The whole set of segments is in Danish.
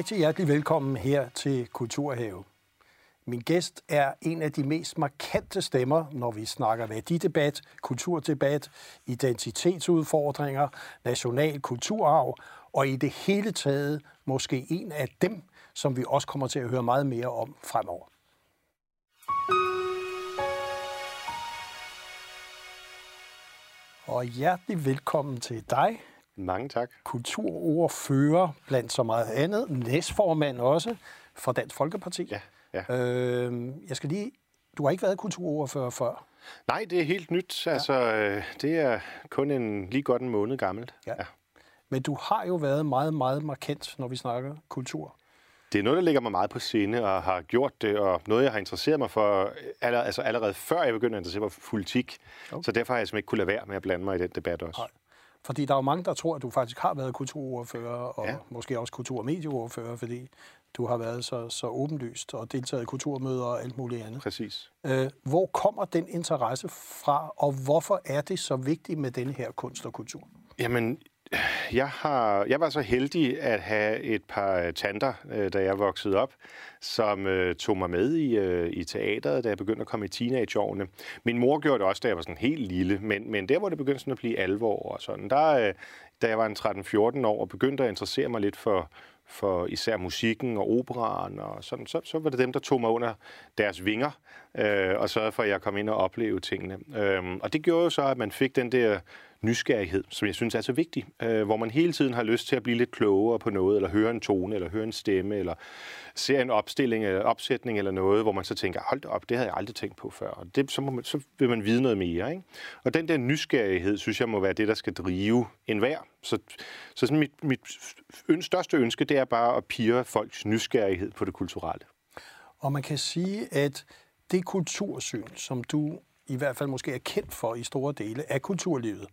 rigtig hjertelig velkommen her til Kulturhave. Min gæst er en af de mest markante stemmer, når vi snakker værdidebat, kulturdebat, identitetsudfordringer, national kulturarv, og i det hele taget måske en af dem, som vi også kommer til at høre meget mere om fremover. Og hjertelig velkommen til dig, mange tak. kulturordfører blandt så meget andet, næstformand også for Dansk Folkeparti. Ja, ja. Øh, jeg skal lige... Du har ikke været kulturordfører før. Nej, det er helt nyt. Altså, øh, det er kun en lige godt en måned gammelt. Ja. Men du har jo været meget, meget markant, når vi snakker kultur. Det er noget, der ligger mig meget på sinde og har gjort det, og noget, jeg har interesseret mig for aller, altså allerede før jeg begyndte at interessere mig for politik. Okay. Så derfor har jeg simpelthen ikke kunne lade være med at blande mig i den debat også. Nej. Fordi der er jo mange, der tror, at du faktisk har været kulturordfører, og ja. Måske også kultur- og medieordfører, fordi du har været så, så åbenlyst og deltaget i kulturmøder og alt muligt andet. Præcis. Øh, hvor kommer den interesse fra, og hvorfor er det så vigtigt med denne her kunst og kultur? Jamen, jeg, har, jeg var så heldig at have et par tanter, øh, da jeg voksede op, som øh, tog mig med i, øh, i teateret, da jeg begyndte at komme i teenageårene. Min mor gjorde det også, da jeg var sådan helt lille, men, men der, hvor det begyndte sådan at blive alvor og sådan, der, øh, da jeg var en 13-14 år og begyndte at interessere mig lidt for, for især musikken og operaen, og sådan, så, så var det dem, der tog mig under deres vinger, øh, og sørgede for, at jeg kom ind og oplevede tingene. Øhm, og det gjorde jo så, at man fik den der nysgerrighed, som jeg synes er så vigtig, øh, hvor man hele tiden har lyst til at blive lidt klogere på noget, eller høre en tone, eller høre en stemme, eller se en opstilling, eller opsætning, eller noget, hvor man så tænker, hold op, det havde jeg aldrig tænkt på før. Og det, så, må man, så vil man vide noget mere. Ikke? Og den der nysgerrighed, synes jeg må være det, der skal drive enhver. Så, så sådan mit, mit største ønske, det er bare at pire folks nysgerrighed på det kulturelle. Og man kan sige, at det kultursyn, som du i hvert fald måske er kendt for i store dele af kulturlivet,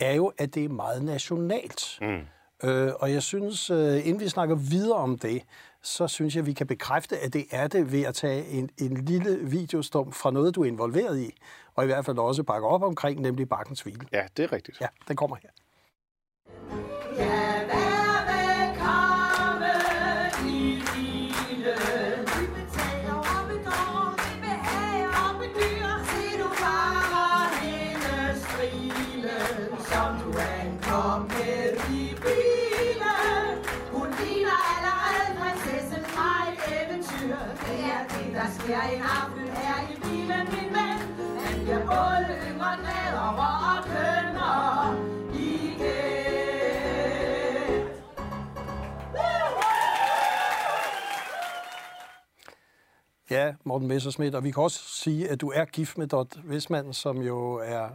er jo, at det er meget nationalt. Mm. Øh, og jeg synes, øh, inden vi snakker videre om det, så synes jeg, vi kan bekræfte, at det er det ved at tage en, en lille videostum fra noget, du er involveret i, og i hvert fald også bakke op omkring, nemlig Bakkens Hvile. Ja, det er rigtigt. Ja, den kommer her. Ja, Morten Messersmith, og vi kan også sige, at du er gift med Dot Vestmand, som jo er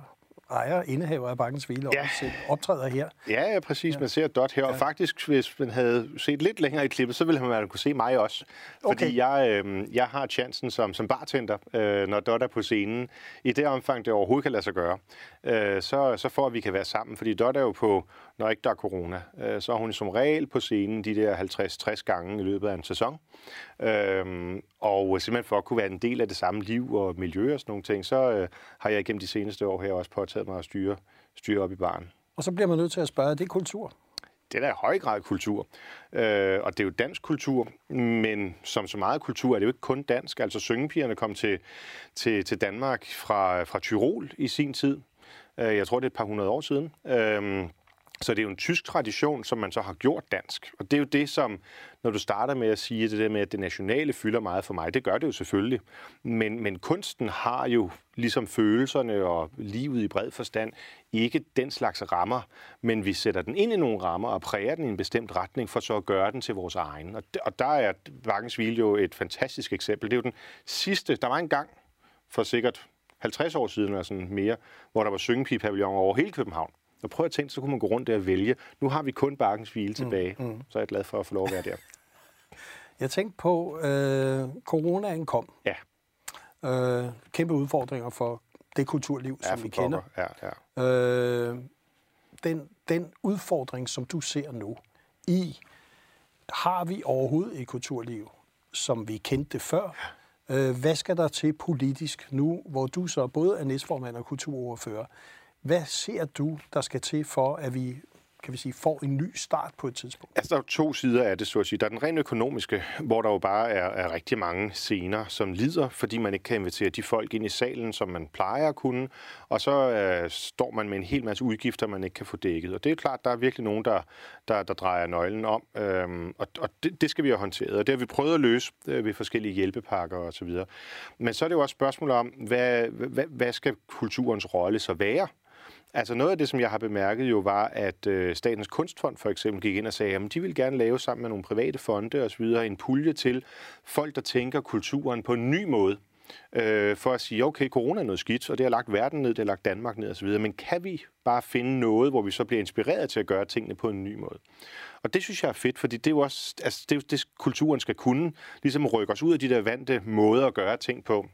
ejer, indehaver af Bakkens Hvile, og Ja. selv optræder her. Ja, ja, præcis. Ja. Man ser Dot her. Ja. Og faktisk, hvis man havde set lidt længere i klippet, så ville man kunne se mig også. Fordi Okay. jeg, øh, jeg har chancen som, som bartender, øh, når Dot er på scenen. I det omfang, det overhovedet kan lade sig gøre. Øh, så, så for at vi kan være sammen. Fordi Dot er jo på, når ikke der er corona, øh, så er hun som regel på scenen de der 50-60 gange i løbet af en sæson. Øhm, og simpelthen for at kunne være en del af det samme liv og miljø og sådan nogle ting, så øh, har jeg gennem de seneste år her også påtaget mig at styre, styre op i baren. Og så bliver man nødt til at spørge, er det kultur? Det er da i høj grad kultur. Øh, og det er jo dansk kultur, men som så meget kultur er det jo ikke kun dansk. Altså syngepigerne kom til, til, til Danmark fra, fra Tyrol i sin tid. Øh, jeg tror, det er et par hundrede år siden. Øh, så det er jo en tysk tradition, som man så har gjort dansk. Og det er jo det, som, når du starter med at sige det der med, at det nationale fylder meget for mig, det gør det jo selvfølgelig. Men, men kunsten har jo ligesom følelserne og livet i bred forstand ikke den slags rammer, men vi sætter den ind i nogle rammer og præger den i en bestemt retning for så at gøre den til vores egen. Og, og der er Bakkens Hvile jo et fantastisk eksempel. Det er jo den sidste, der var en gang for sikkert 50 år siden eller sådan mere, hvor der var syngepigepavillon over hele København. Og prøv at tænke, så kunne man gå rundt der og vælge. Nu har vi kun Bakkens Hvile tilbage, mm, mm. så er jeg glad for at få lov at være der. Jeg tænkte på, øh, coronaen kom. Ja, Øh, kæmpe udfordringer for det kulturliv, ja som vi kender. pokker. Ja, ja. Øh, den, den udfordring, som du ser nu, i har vi overhovedet et kulturliv, som vi kendte det før? Øh, hvad skal der til politisk nu, hvor du så både er næstformand og kulturordfører? Hvad ser du, der skal til for, at vi kan vi sige, får en ny start på et tidspunkt? Altså, der er to sider af det, så at sige. Der er den rent økonomiske, hvor der jo bare er, er rigtig mange scener, som lider, fordi man ikke kan invitere de folk ind i salen, som man plejer at kunne, og så øh, står man med en hel masse udgifter, man ikke kan få dækket. Og det er klart, der er virkelig nogen, der, der, der drejer nøglen om, øhm, og, og det, det skal vi have håndteret, og det har vi prøvet at løse øh, ved forskellige hjælpepakker osv. Men så er det jo også spørgsmålet spørgsmål om, hvad, hvad, hvad skal kulturens rolle så være? Altså noget af det, som jeg har bemærket jo, var, at øh, Statens Kunstfond for eksempel gik ind og sagde, at de vil gerne lave sammen med nogle private fonde osv. en pulje til folk, der tænker kulturen på en ny måde. Øh, for at sige, okay, corona er noget skidt, og det har lagt verden ned, det har lagt Danmark ned osv., men kan vi bare finde noget, hvor vi så bliver inspireret til at gøre tingene på en ny måde? Og det synes jeg er fedt, fordi det er jo også altså, det, er jo det, kulturen skal kunne, ligesom rykke os ud af de der vante måder at gøre ting på.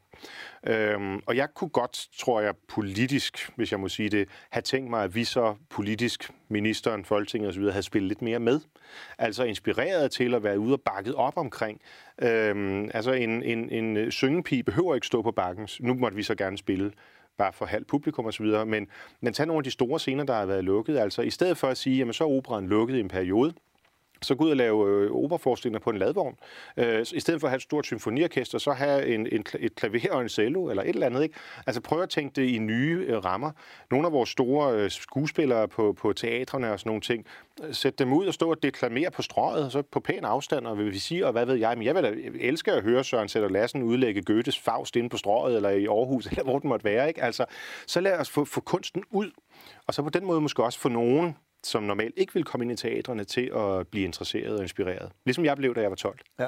Øhm, og jeg kunne godt, tror jeg, politisk, hvis jeg må sige det, have tænkt mig, at vi så politisk, ministeren, Folketinget osv., havde spillet lidt mere med. Altså inspireret til at være ude og bakket op omkring. Øhm, altså en, en, en øh, syngepige behøver ikke stå på bakken. Nu måtte vi så gerne spille bare for halvt publikum osv., men, men tag nogle af de store scener, der har været lukket. Altså i stedet for at sige, jamen så er operan lukket i en periode, så gå ud og lave øh, operaforestillinger på en ladvogn. Øh, I stedet for at have et stort symfoniorkester, så have en, en, et klaver og en cello eller et eller andet. Ikke? Altså prøv at tænke det i nye øh, rammer. Nogle af vores store øh, skuespillere på, på teatrene og sådan nogle ting, øh, sæt dem ud og stå og deklamere på strøget, så på pæn afstand, og vil vi sige, og hvad ved jeg, men jeg vil da elske at høre Søren Sætter Lassen udlægge Goethes Faust inde på strøget, eller i Aarhus, eller hvor det måtte være. Ikke? Altså, så lad os få, få kunsten ud, og så på den måde måske også få nogen som normalt ikke vil komme ind i teatrene til at blive interesseret og inspireret. Ligesom jeg blev, da jeg var 12. Ja.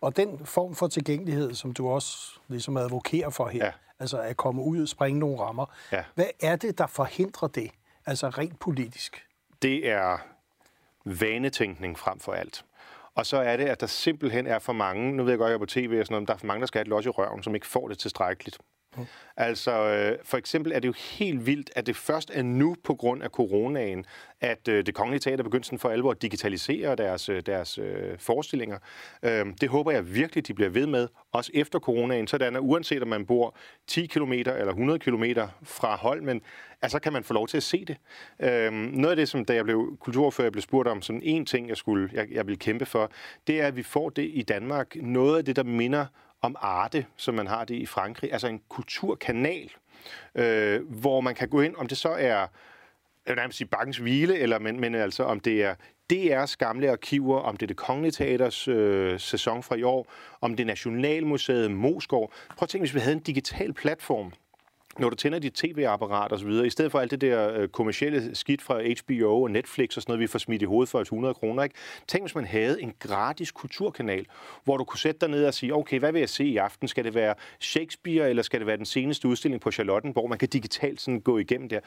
Og den form for tilgængelighed, som du også ligesom advokerer for her, Ja. altså at komme ud og springe nogle rammer, Ja. hvad er det, der forhindrer det, altså rent politisk? Det er vanetænkning frem for alt. Og så er det, at der simpelthen er for mange, nu ved jeg godt, jeg er på tv og sådan noget, men der er for mange, der skal have et los i røven, som ikke får det tilstrækkeligt. Altså, øh, for eksempel er det jo helt vildt, at det først er nu på grund af coronaen, at øh, det kongelige teater begyndte sådan for alvor at digitalisere deres, øh, deres øh, forestillinger. Øh, det håber jeg virkelig, de bliver ved med, også efter coronaen, sådan at uanset om man bor 10 km eller 100 km fra Holmen, altså kan man få lov til at se det. Øh, noget af det, som da jeg blev kulturordfører, jeg blev spurgt om, sådan en ting, jeg, skulle, jeg, jeg vil kæmpe for, det er, at vi får det i Danmark, noget af det, der minder om Arte, som man har det i Frankrig, altså en kulturkanal, øh, hvor man kan gå ind, om det så er jeg vil nærmest sige Bakkens Hvile, eller, men, men altså om det er DR's gamle arkiver, om det er det Kongelige Teaters øh, sæson fra i år, om det er Nationalmuseet Moskov. Prøv at tænke, hvis vi havde en digital platform, når du tænder dit tv-apparat og så videre, i stedet for alt det der øh, kommercielle skidt fra HBO og Netflix og sådan noget, vi får smidt i hovedet for 100 kroner, ikke? Tænk, hvis man havde en gratis kulturkanal, hvor du kunne sætte dig ned og sige, okay, hvad vil jeg se i aften? Skal det være Shakespeare, eller skal det være den seneste udstilling på Charlottenborg? Man kan digitalt sådan gå igennem der.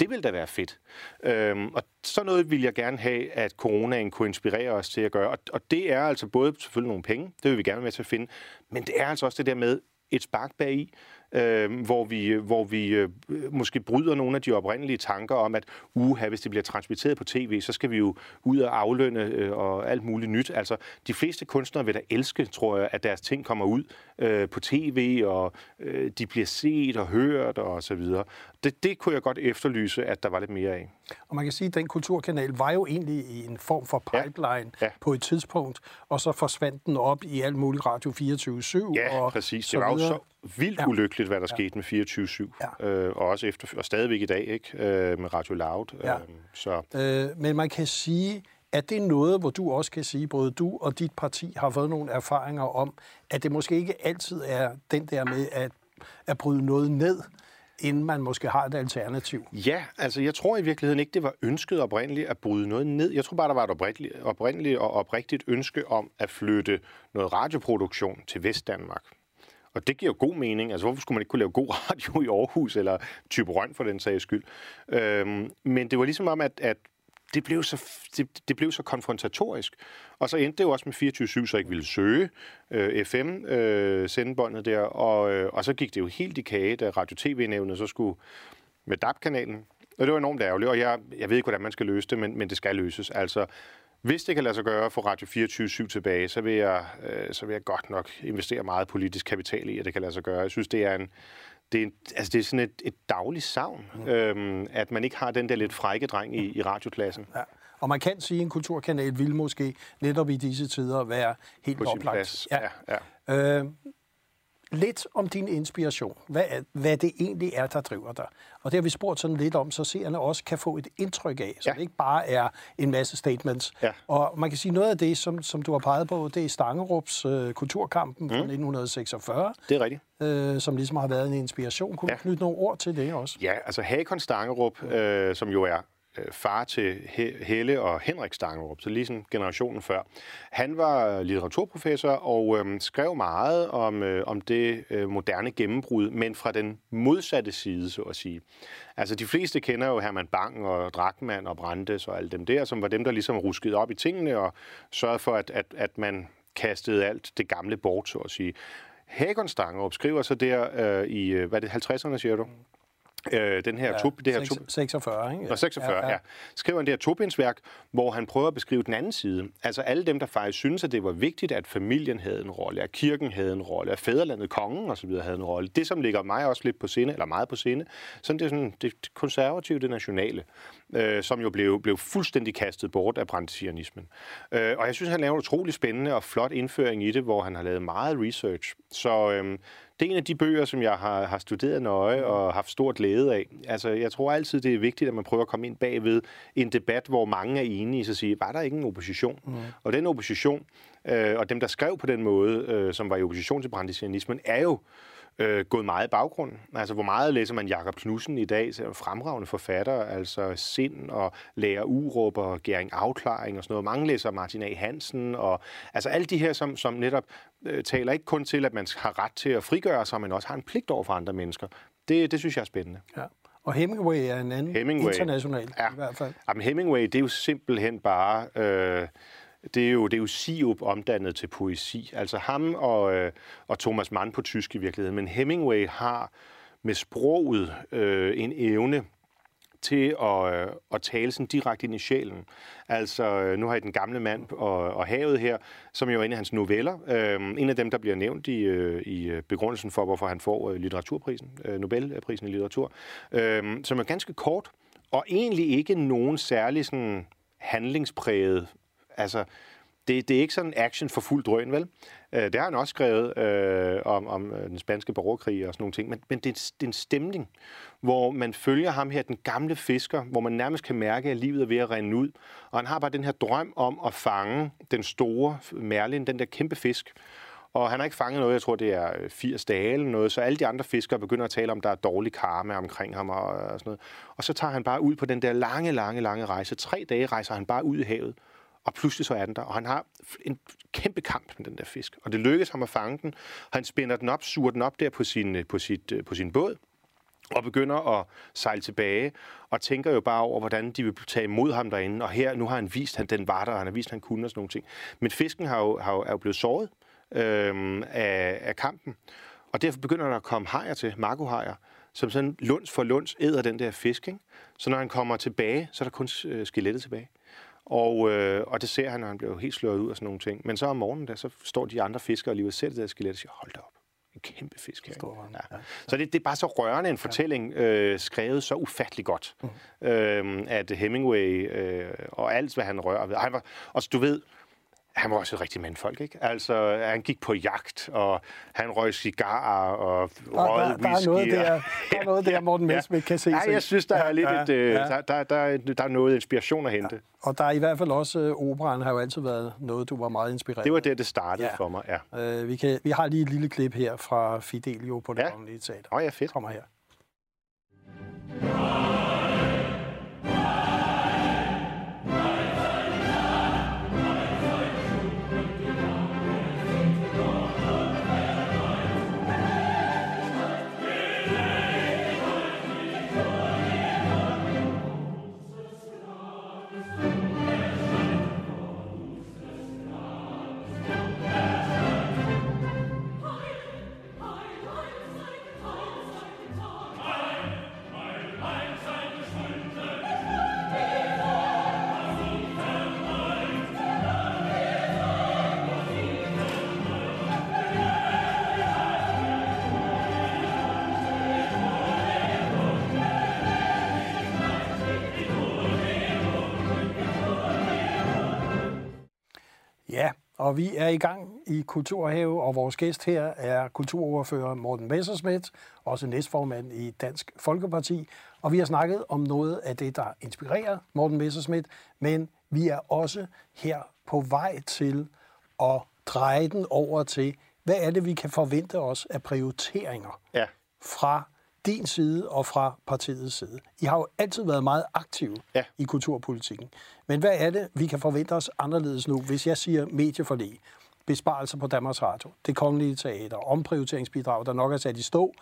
Det vil da være fedt. Øhm, og sådan noget vil jeg gerne have, at coronaen kunne inspirere os til at gøre. Og, og det er altså både selvfølgelig nogle penge, det vil vi gerne være med til at finde, men det er altså også det der med et spark bag i, øh, hvor vi, hvor vi øh, måske bryder nogle af de oprindelige tanker om, at uha, hvis det bliver transmitteret på tv, så skal vi jo ud og aflønne øh, og alt muligt nyt. Altså, de fleste kunstnere vil da elske, tror jeg, at deres ting kommer ud øh, på tv, og øh, de bliver set og hørt og så videre. Det, det kunne jeg godt efterlyse, at der var lidt mere af. Og man kan sige, at den kulturkanal var jo egentlig i en form for Ja. pipeline Ja. på et tidspunkt, og så forsvandt den op i alt muligt Radio 24-7. Ja, og præcis. Det var jo så vildt Ja. ulykkeligt, hvad der ja. skete med 24-7. Ja. Øh, og også efter, og stadigvæk i dag, ikke? Øh, med Radio Loud. Ja. Øh, så Øh, men man kan sige, at det er noget, hvor du også kan sige, både du og dit parti har fået nogle erfaringer om, at det måske ikke altid er den der med at, at bryde noget ned, inden man måske har et alternativ. Ja, altså jeg tror i virkeligheden ikke, det var ønsket oprindeligt at bryde noget ned. Jeg tror bare, der var et oprindeligt, oprindeligt og oprigtigt ønske om at flytte noget radioproduktion til Vestdanmark. Og det giver jo god mening. Altså, hvorfor skulle man ikke kunne lave god radio i Aarhus, eller Typerøn for den sags skyld? Øhm, men det var ligesom om, at, at det blev, så, det, det blev så konfrontatorisk. Og så endte det jo også med 24-7, så ikke ville søge øh, FM-sendebåndet øh, der, og, øh, og så gik det jo helt i kage, da Radio-TV-nævnet så skulle med DAB-kanalen. Og det var enormt ærgerligt, og jeg, jeg ved ikke, hvordan man skal løse det, men, men det skal løses. Altså, hvis det kan lade sig gøre at få Radio 24 tilbage, så vil, jeg, øh, så vil jeg godt nok investere meget politisk kapital i, at det kan lade sig gøre. Jeg synes, det er en, det er, altså det er sådan et, et dagligt savn, mm. øhm, at man ikke har den der lidt frække dreng i, i radioklassen. Ja. Og man kan sige, at en kulturkanal vil måske netop i disse tider være helt På oplagt. plads. Ja, ja. Øh, lidt om din inspiration. Hvad, hvad det egentlig er, der driver dig. Og det har vi spurgt sådan lidt om, så seerne også kan få et indtryk af, så Ja. det ikke bare er en masse statements. Ja. Og man kan sige, noget af det, som, som du har peget på, det er Stangerups øh, kulturkampen mm. fra 1946, Det er rigtigt. øh, som ligesom har været en inspiration. Kunne ja. Du knytte nogle ord til det også? Ja, altså Hakon Stangerup, øh, som jo er Øh, far til Helle og Henrik Stangerup, så lige sådan generationen før. Han var litteraturprofessor og øh, skrev meget om, øh, om det øh, moderne gennembrud, men fra den modsatte side, så at sige. Altså de fleste kender jo Herman Bang og Drachmann og Brandes og alle dem der, som var dem, der ligesom ruskede op i tingene og sørgede for, at, at, at man kastede alt det gamle bort, så at sige. Hagon Stangerup skriver så der øh, i, øh, hvad er det, 50'erne, siger du? Øh, den her ja, tub, det her tub, 46, ikke? og 46, ja, ja. ja. Skriver han det her tobindsværk, hvor han prøver at beskrive den anden side. Altså alle dem, der faktisk synes, at det var vigtigt, at familien havde en rolle, at kirken havde en rolle, at fædrelandet, kongen osv. havde en rolle. Det, som ligger mig også lidt på sinde, eller meget på sinde, sådan det, sådan, det konservative, det nationale, øh, som jo blev, blev fuldstændig kastet bort af brandesianismen. Øh, og jeg synes, han laver en utrolig spændende og flot indføring i det, hvor han har lavet meget research. Så øh, det er en af de bøger, som jeg har, har studeret nøje og haft stort glæde af. Altså, jeg tror altid, det er vigtigt, at man prøver at komme ind bagved en debat, hvor mange er enige, så sige, var der ikke en opposition? Mm. Og den opposition, øh, og dem, der skrev på den måde, øh, som var i opposition til brandesianismen, er jo øh, gået meget i baggrunden. Altså, hvor meget læser man Jakob Knudsen i dag, så fremragende forfatter, altså Sind og Lærer Urup og Gering Afklaring og sådan noget. Mange læser Martin A. Hansen, og altså alle de her, som, som netop øh, taler ikke kun til, at man har ret til at frigøre sig, men også har en pligt over for andre mennesker. Det, det synes jeg er spændende. Ja. Og Hemingway er en anden Hemingway. international Ja. i hvert fald. Jamen, Hemingway, det er jo simpelthen bare... Øh, det er jo, det er jo Siup omdannet til poesi. Altså ham og, øh, og Thomas Mann på tysk i virkeligheden. Men Hemingway har med sproget øh, en evne til at, øh, at tale sådan direkte ind i sjælen. Altså, øh, nu har jeg den gamle mand og, og havet her, som jo er en af hans noveller. Øh, en af dem, der bliver nævnt i, øh, i begrundelsen for, hvorfor han får øh, litteraturprisen, øh, Nobelprisen i litteratur, øh, som er ganske kort, og egentlig ikke nogen særlig sådan handlingspræget. Altså, det, det er ikke sådan action for fuld drøn, vel? Øh, det har han også skrevet øh, om, om øh, den spanske barokkrig og sådan nogle ting, men, men det, er, det er en stemning, hvor man følger ham her, den gamle fisker, hvor man nærmest kan mærke, at livet er ved at rende ud. Og han har bare den her drøm om at fange den store Merlin, den der kæmpe fisk. Og han har ikke fanget noget, jeg tror, det er øh, 80 dage eller noget, så alle de andre fiskere begynder at tale om, at der er dårlig karma omkring ham og, og sådan noget. Og så tager han bare ud på den der lange, lange, lange rejse. Tre dage rejser han bare ud i havet, og pludselig så er den der. Og han har en kæmpe kamp med den der fisk. Og det lykkes ham at fange den. Han spænder den op, suger den op der på sin, øh, på sit, øh, på sin båd, og begynder at sejle tilbage, og tænker jo bare over, hvordan de vil tage imod ham derinde. Og her, nu har han vist, at den var der, og han har vist, at han kunne og sådan nogle ting. Men fisken har jo, har jo, er jo blevet såret øhm, af, af kampen, og derfor begynder der at komme hajer til, makohajer, som sådan lunds for lunds æder den der fisk. Ikke? Så når han kommer tilbage, så er der kun øh, skelettet tilbage. Og, øh, og det ser han, når han bliver jo helt slået ud og sådan nogle ting. Men så om morgenen, der, så står de andre fiskere alligevel ser det der skelet og siger, hold da op, en kæmpe fisk her. ikke?" Stor rende, Ja. Så det, det er bare så rørende en fortælling, øh, skrevet så ufattelig godt, mm. øh, at Hemingway øh, og alt, hvad han rører ved. Han var, og du ved, han var også et rigtig mandfolk, ikke? Altså, han gik på jagt, og han røg cigarer og Der, røgede der, der, er whisky. noget og- der, der er noget der, Morten Messerschmidt kan se Ja, jeg synes, der er lidt Ja, et, øh, ja. der, der, der, der er noget inspiration at hente. Og der er i hvert fald også, øh, operan har jo altid været noget, du var meget inspireret Det var der, det startede Ja. for mig, ja. Øh, vi, kan, vi har lige et lille klip her fra Fidelio på det Ja. kongelige teater. Åh, ja, fedt. Kommer her. Og vi er i gang i Kulturhave, og vores gæst her er kulturordfører Morten Messerschmidt, også næstformand i Dansk Folkeparti. Og vi har snakket om noget af det, der inspirerer Morten Messerschmidt, men vi er også her på vej til at dreje den over til, hvad er det, vi kan forvente os af prioriteringer Ja. fra din side og fra partiets side. I har jo altid været meget aktive Ja. i kulturpolitikken. Men hvad er det, vi kan forvente os anderledes nu, hvis jeg siger medieforlig, besparelser på Danmarks Radio, det kongelige teater, omprioriteringsbidrag, der nok er sat i stå,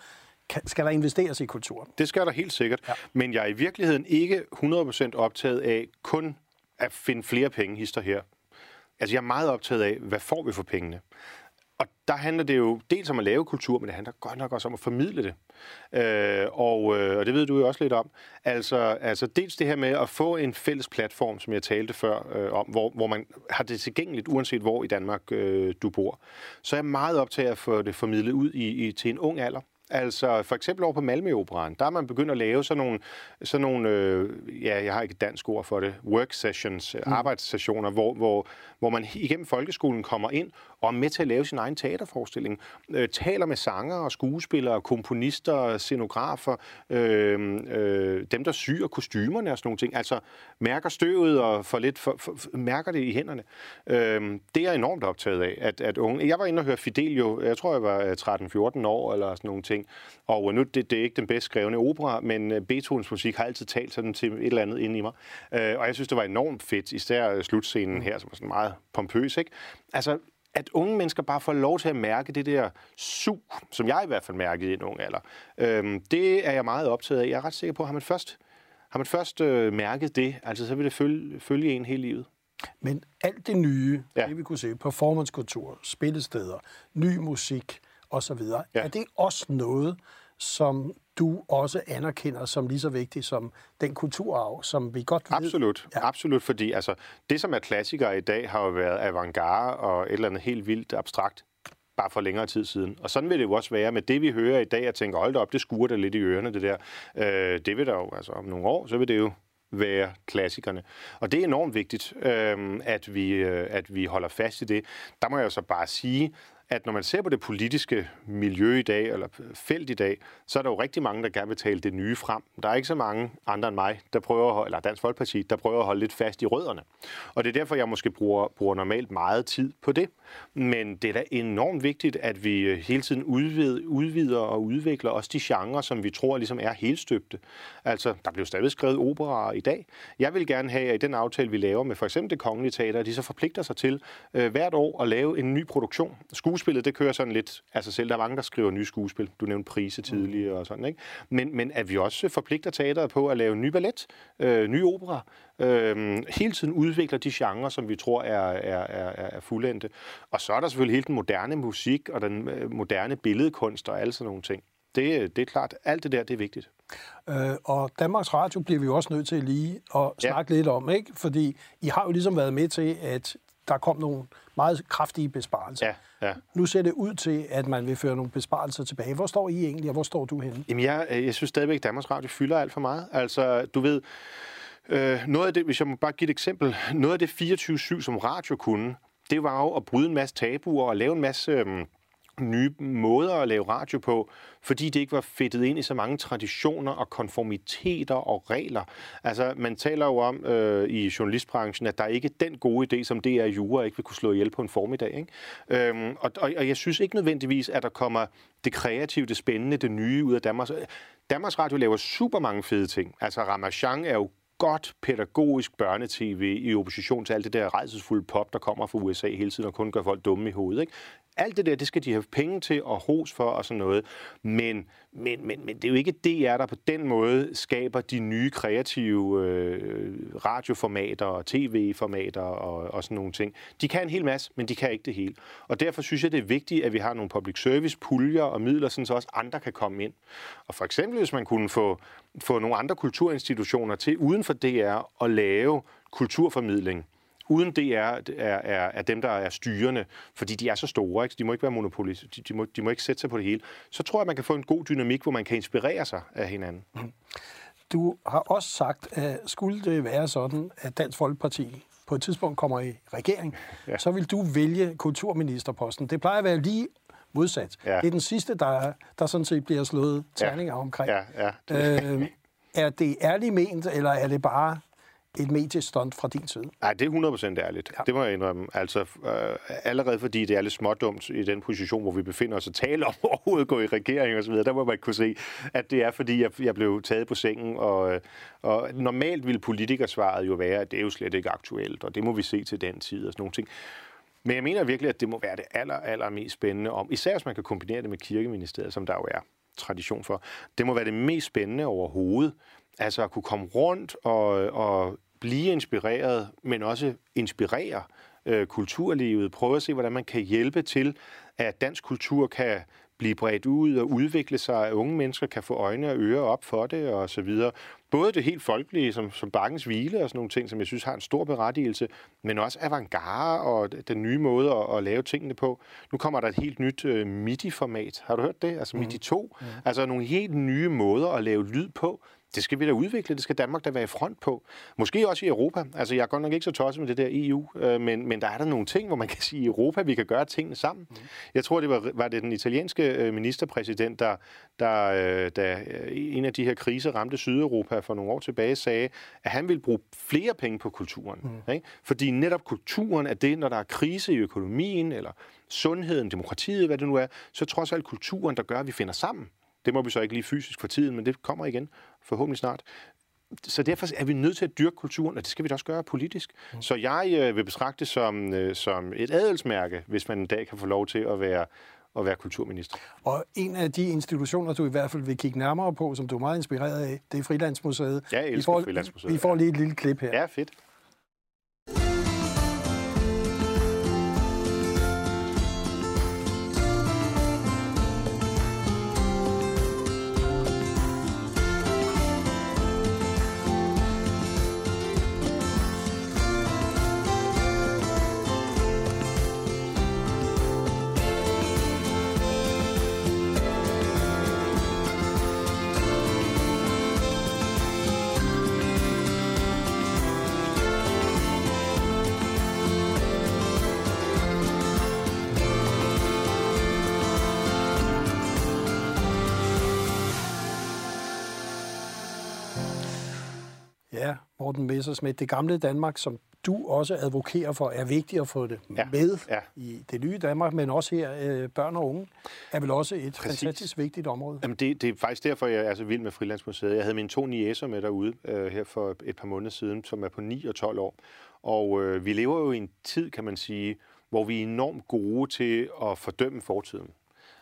skal der investeres i kulturen? Det skal der helt sikkert. Ja. Men jeg er i virkeligheden ikke 100% optaget af kun at finde flere penge hister her. Altså, jeg er meget optaget af, hvad får vi for pengene? Og der handler det jo dels om at lave kultur, men det handler godt nok også om at formidle det. Øh, og, øh, og det ved du jo også lidt om. Altså, altså dels det her med at få en fælles platform, som jeg talte før øh, om, hvor, hvor man har det tilgængeligt, uanset hvor i Danmark øh, du bor. Så er jeg meget optaget af at få det formidlet ud i, i, til en ung alder. Altså for eksempel over på Malmø Operan, der er man begyndt at lave sådan nogle, sådan nogle øh, ja, jeg har ikke et dansk ord for det, work sessions, mm. arbejdssessioner, hvor, hvor, hvor man igennem folkeskolen kommer ind og er med til at lave sin egen teaterforestilling, øh, taler med sanger, skuespillere, komponister, scenografer, øh, øh, dem der syr kostymerne og sådan nogle ting, altså mærker støvet og får lidt for, for, for, mærker det i hænderne. Øh, det er jeg enormt optaget af, at, at unge, jeg var inde og høre Fidelio, jeg tror jeg var øh, 13-14 år eller sådan nogle ting, og nu det, det er ikke den bedst skrevne opera, men øh, Beethovens musik har altid talt sådan til et eller andet inde i mig, øh, og jeg synes det var enormt fedt, især øh, slutscenen her, som var sådan meget pompøs, ikke? Altså, at unge mennesker bare får lov til at mærke det der sug, som jeg i hvert fald mærkede i en ung alder, øhm, det er jeg meget optaget af. Jeg er ret sikker på, at har man først, har man først øh, mærket det, altså så vil det følge, følge en hele livet. Men alt det nye, ja. det vi kunne se, performancekultur, spillesteder, ny musik osv., Ja. er det også noget, som du også anerkender som lige så vigtigt som den kulturarv, som vi godt ved... Absolut, ja. Absolut, fordi altså, det, som er klassikere i dag, har jo været avantgarde og et eller andet helt vildt abstrakt, bare for længere tid siden. Og sådan vil det jo også være med det, vi hører i dag, og tænker, hold da op, det skuer da lidt i ørerne, det der. Øh, det vil der jo, altså om nogle år, så vil det jo være klassikerne. Og det er enormt vigtigt, øh, at, vi, øh, at vi holder fast i det. Der må jeg jo så bare sige, at når man ser på det politiske miljø i dag, eller felt i dag, så er der jo rigtig mange, der gerne vil tale det nye frem. Der er ikke så mange andre end mig, der prøver, at holde- eller Dansk Folkeparti, der prøver at holde lidt fast i rødderne. Og det er derfor, jeg måske bruger, bruger normalt meget tid på det. Men det er da enormt vigtigt, at vi øh, hele tiden udvider, udvider og udvikler også de genrer, som vi tror ligesom er helstøbte. Altså, der bliver stadig skrevet operaer i dag. Jeg vil gerne have, at i den aftale, vi laver med for eksempel det kongelige teater, at de så forpligter sig til øh, hvert år at lave en ny produktion. Skuespillet, det kører sådan lidt af sig selv. Der er mange, der skriver nye skuespil. Du nævnte prise tidligere og sådan, ikke? Men, men at vi også forpligter teateret på at lave ny ballet, øh, ny opera, øh, hele tiden udvikler de genrer, som vi tror er, er, er, er fuldendte. Og så er der selvfølgelig hele den moderne musik og den øh, moderne billedkunst og alle sådan nogle ting. Det, det er klart, alt det der, det er vigtigt. Øh, og Danmarks Radio bliver vi jo også nødt til lige at Ja. snakke lidt om, ikke? Fordi I har jo ligesom været med til, at der kom nogle meget kraftige besparelser. Ja, ja. Nu ser det ud til, at man vil føre nogle besparelser tilbage. Hvor står I egentlig, og hvor står du henne? Jamen, jeg, øh, jeg synes stadigvæk, at Danmarks Radio fylder alt for meget. Altså, du ved, øh, noget af det, hvis jeg må bare give et eksempel, noget af det 24-7, som radio kunne, det var jo at bryde en masse tabuer og lave en masse øh, nye måder at lave radio på, fordi det ikke var fedtet ind i så mange traditioner og konformiteter og regler. Altså, man taler jo om øh, i journalistbranchen, at der er ikke den gode idé, som DR Jura ikke vil kunne slå ihjel på en formiddag. Ikke? Øhm, og, og, og jeg synes ikke nødvendigvis, at der kommer det kreative, det spændende, det nye ud af Danmarks. Danmarks Radio laver super mange fede ting. Altså, Ramachan er jo godt pædagogisk børnetv i opposition til alt det der redselsfulde pop, der kommer fra USA hele tiden og kun gør folk dumme i hovedet. Ikke? Alt det der, det skal de have penge til og hos for og sådan noget. Men, men, men, men det er jo ikke DR, der på den måde skaber de nye kreative øh, radioformater og tv-formater og, og sådan nogle ting. De kan en hel masse, men de kan ikke det hele. Og derfor synes jeg, det er vigtigt, at vi har nogle public service puljer og midler, sådan så også andre kan komme ind. Og for eksempel, hvis man kunne få, få nogle andre kulturinstitutioner til uden for DR at lave kulturformidling, uden DR er, er, er dem, der er styrende, fordi de er så store, ikke? Så de må ikke være monopolis, de, de, må, de må ikke sætte sig på det hele. Så tror jeg, man kan få en god dynamik, hvor man kan inspirere sig af hinanden. Du har også sagt, at skulle det være sådan, at Dansk Folkeparti på et tidspunkt kommer i regering, ja. så vil du vælge kulturministerposten. Det plejer at være lige modsat. Ja. Det er den sidste, der, der sådan set bliver slået terninger omkring. Ja, ja. Øh, er det ærligt ment, eller er det bare et mediestunt fra din side? Nej, det er 100% ærligt. Ja. Det må jeg indrømme. Altså, øh, allerede fordi det er lidt smådumt i den position, hvor vi befinder os og taler om overhovedet gå i regering og så videre, der må man kunne se, at det er fordi, jeg, jeg blev taget på sengen, og, øh, og normalt ville politikersvaret jo være, at det er jo slet ikke aktuelt, og det må vi se til den tid og sådan nogle ting. Men jeg mener virkelig, at det må være det aller, aller mest spændende om, især hvis man kan kombinere det med kirkeministeriet, som der jo er tradition for. Det må være det mest spændende overhovedet. Altså at kunne komme rundt og, og blive inspireret, men også inspirere øh, kulturlivet. Prøve at se, hvordan man kan hjælpe til, at dansk kultur kan blive bredt ud og udvikle sig, at unge mennesker kan få øjne og ører op for det og så videre. Både det helt folkelige, som, som Bakkens Hvile og sådan nogle ting, som jeg synes har en stor berettigelse, men også avantgarde og den nye måde at, at lave tingene på. Nu kommer der et helt nyt uh, MIDI-format. Har du hørt det? Altså MIDI 2. Mm. Altså nogle helt nye måder at lave lyd på. Det skal vi da udvikle, det skal Danmark da være i front på. Måske også i Europa. Altså, jeg er godt nok ikke så tosset med det der EU, øh, men, men der er der nogle ting, hvor man kan sige, i Europa, vi kan gøre tingene sammen. Mm. Jeg tror, det var, var det den italienske øh, ministerpræsident, der, der øh, da øh, en af de her kriser ramte Sydeuropa for nogle år tilbage, sagde, at han ville bruge flere penge på kulturen. Mm. Ikke? Fordi netop kulturen er det, når der er krise i økonomien, eller sundheden, demokratiet, hvad det nu er, så trods alt kulturen, der gør, at vi finder sammen. Det må vi så ikke lige fysisk for tiden, men det kommer igen forhåbentlig snart. Så derfor er vi nødt til at dyrke kulturen, og det skal vi da også gøre politisk. Mm. Så jeg øh, vil betragte det som, øh, som et adelsmærke, hvis man en dag kan få lov til at være, at være kulturminister. Og en af de institutioner, du i hvert fald vil kigge nærmere på, som du er meget inspireret af, det er Frilandsmuseet. Jeg elsker vi får, Frilandsmuseet, Vi får lige et lille klip her. Ja, fedt. Morten Messersmith, det gamle Danmark, som du også advokerer for, er vigtigt at få det Ja, med ja. i det nye Danmark, men også her øh, børn og unge, er vel også et Præcis. fantastisk vigtigt område. Jamen det, det er faktisk derfor, jeg er så vild med Frilandsmuseet. Jeg havde mine to niæser med derude øh, her for et par måneder siden, som er på 9 og 12 år. Og øh, vi lever jo i en tid, kan man sige, hvor vi er enormt gode til at fordømme fortiden.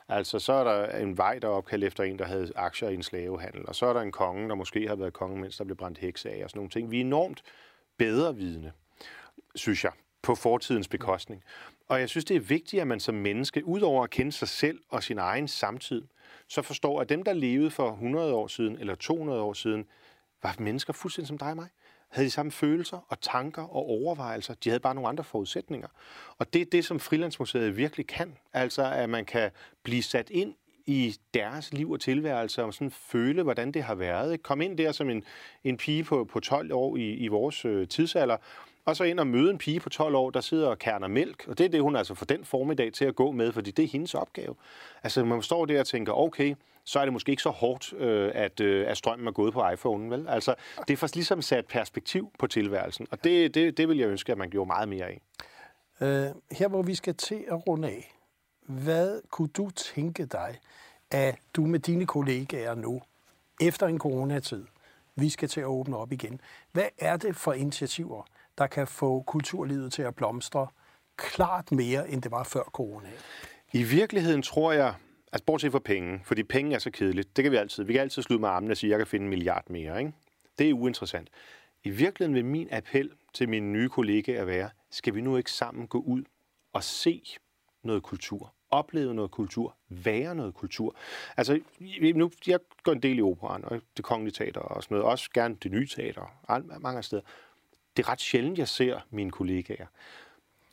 Altså, så er der en vej, der opkaldt efter en, der havde aktier i en slavehandel, og så er der en konge, der måske har været konge, mens der blev brændt hekse af og sådan nogle ting. Vi er enormt bedre vidende, synes jeg, på fortidens bekostning. Og jeg synes, det er vigtigt, at man som menneske, udover at kende sig selv og sin egen samtid, så forstår, at dem, der levede for 100 år siden eller 200 år siden, var mennesker fuldstændig som dig og mig. Havde de samme følelser og tanker og overvejelser. De havde bare nogle andre forudsætninger. Og det er det, som Frilandsmuseet virkelig kan. Altså, at man kan blive sat ind i deres liv og tilværelse, og sådan føle, hvordan det har været. Kom ind der som en, en pige på, på 12 år i, i vores øh, tidsalder, og så ind og møde en pige på 12 år, der sidder og kerner mælk. Og det er det, hun altså får den formiddag til at gå med, fordi det er hendes opgave. Altså, man står der og tænker, okay, så er det måske ikke så hårdt, øh, at, øh, at strømmen er gået på iPhone, vel? Altså, det er først ligesom sat perspektiv på tilværelsen, og det, det, det vil jeg ønske, at man gjorde meget mere af. Øh, her hvor vi skal til at runde af, hvad kunne du tænke dig, at du med dine kollegaer nu, efter en coronatid, vi skal til at åbne op igen. Hvad er det for initiativer, der kan få kulturlivet til at blomstre klart mere, end det var før corona? I virkeligheden tror jeg, altså bortset fra penge, fordi penge er så kedeligt, det kan vi altid. Vi kan altid slutte med armene og sige, at jeg kan finde en milliard mere. Ikke? Det er uinteressant. I virkeligheden vil min appel til mine nye kollegaer være, skal vi nu ikke sammen gå ud og se noget kultur? Opleve noget kultur? Være noget kultur? Altså, nu, jeg går en del i operan og det kongelige teater og sådan noget. Også gerne det nye teater, og mange steder. Det er ret sjældent, jeg ser mine kollegaer.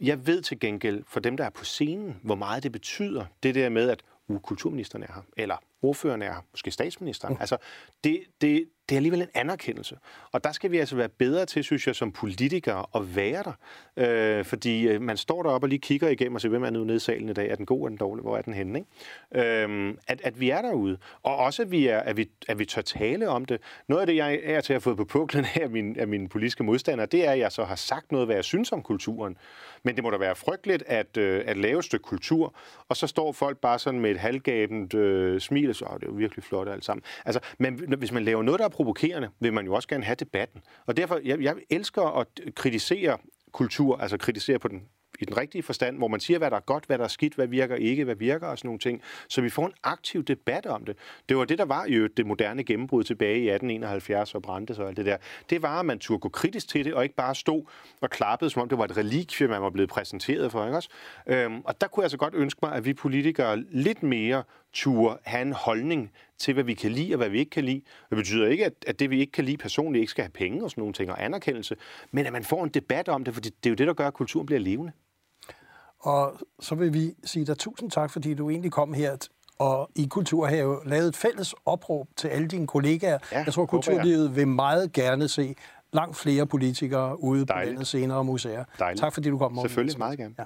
Jeg ved til gengæld, for dem, der er på scenen, hvor meget det betyder, det der med, at kulturministeren er her, eller ordføreren er her, måske statsministeren. Altså, det, det, det er alligevel en anerkendelse. Og der skal vi altså være bedre til, synes jeg, som politikere at være der. Øh, fordi øh, man står deroppe og lige kigger igennem og siger, hvem er nu nede i salen i dag? Er den god, er den dårlig? Hvor er den henne? Ikke? Øh, at, at vi er derude. Og også, at vi, er, at, vi, at vi tør tale om det. Noget af det, jeg er til at have fået på puklen af mine, af mine politiske modstandere, det er, at jeg så har sagt noget, hvad jeg synes om kulturen. Men det må da være frygteligt at, øh, at lave et stykke kultur, og så står folk bare sådan med et halvgabent øh, smil, og så oh, det er jo virkelig flot alt sammen. Altså, men hvis man laver noget, der provokerende, vil man jo også gerne have debatten. Og derfor, jeg, jeg elsker at kritisere kultur, altså kritisere på den i den rigtige forstand, hvor man siger, hvad der er godt, hvad der er skidt, hvad virker ikke, hvad virker og sådan nogle ting. Så vi får en aktiv debat om det. Det var det, der var jo det moderne gennembrud tilbage i 1871 og brændte og alt det der. Det var, at man turde gå kritisk til det, og ikke bare stå og klappede, som om det var et relikvie, man var blevet præsenteret for. Ikke også? Øhm, og der kunne jeg altså godt ønske mig, at vi politikere lidt mere turde have en holdning til, hvad vi kan lide og hvad vi ikke kan lide. Det betyder ikke, at, at det, vi ikke kan lide personligt, ikke skal have penge og sådan nogle ting og anerkendelse, men at man får en debat om det, for det, det er jo det, der gør, at kulturen bliver levende. Og så vil vi sige dig tusind tak, fordi du egentlig kom her og i Kulturhave lavet et fælles opråb til alle dine kollegaer. Ja, jeg tror, håber jeg. kulturlivet vil meget gerne se langt flere politikere ude på Dejligt. landets scener og museer. Dejligt. Tak fordi du kom. Morten Selvfølgelig meget gerne. Ja.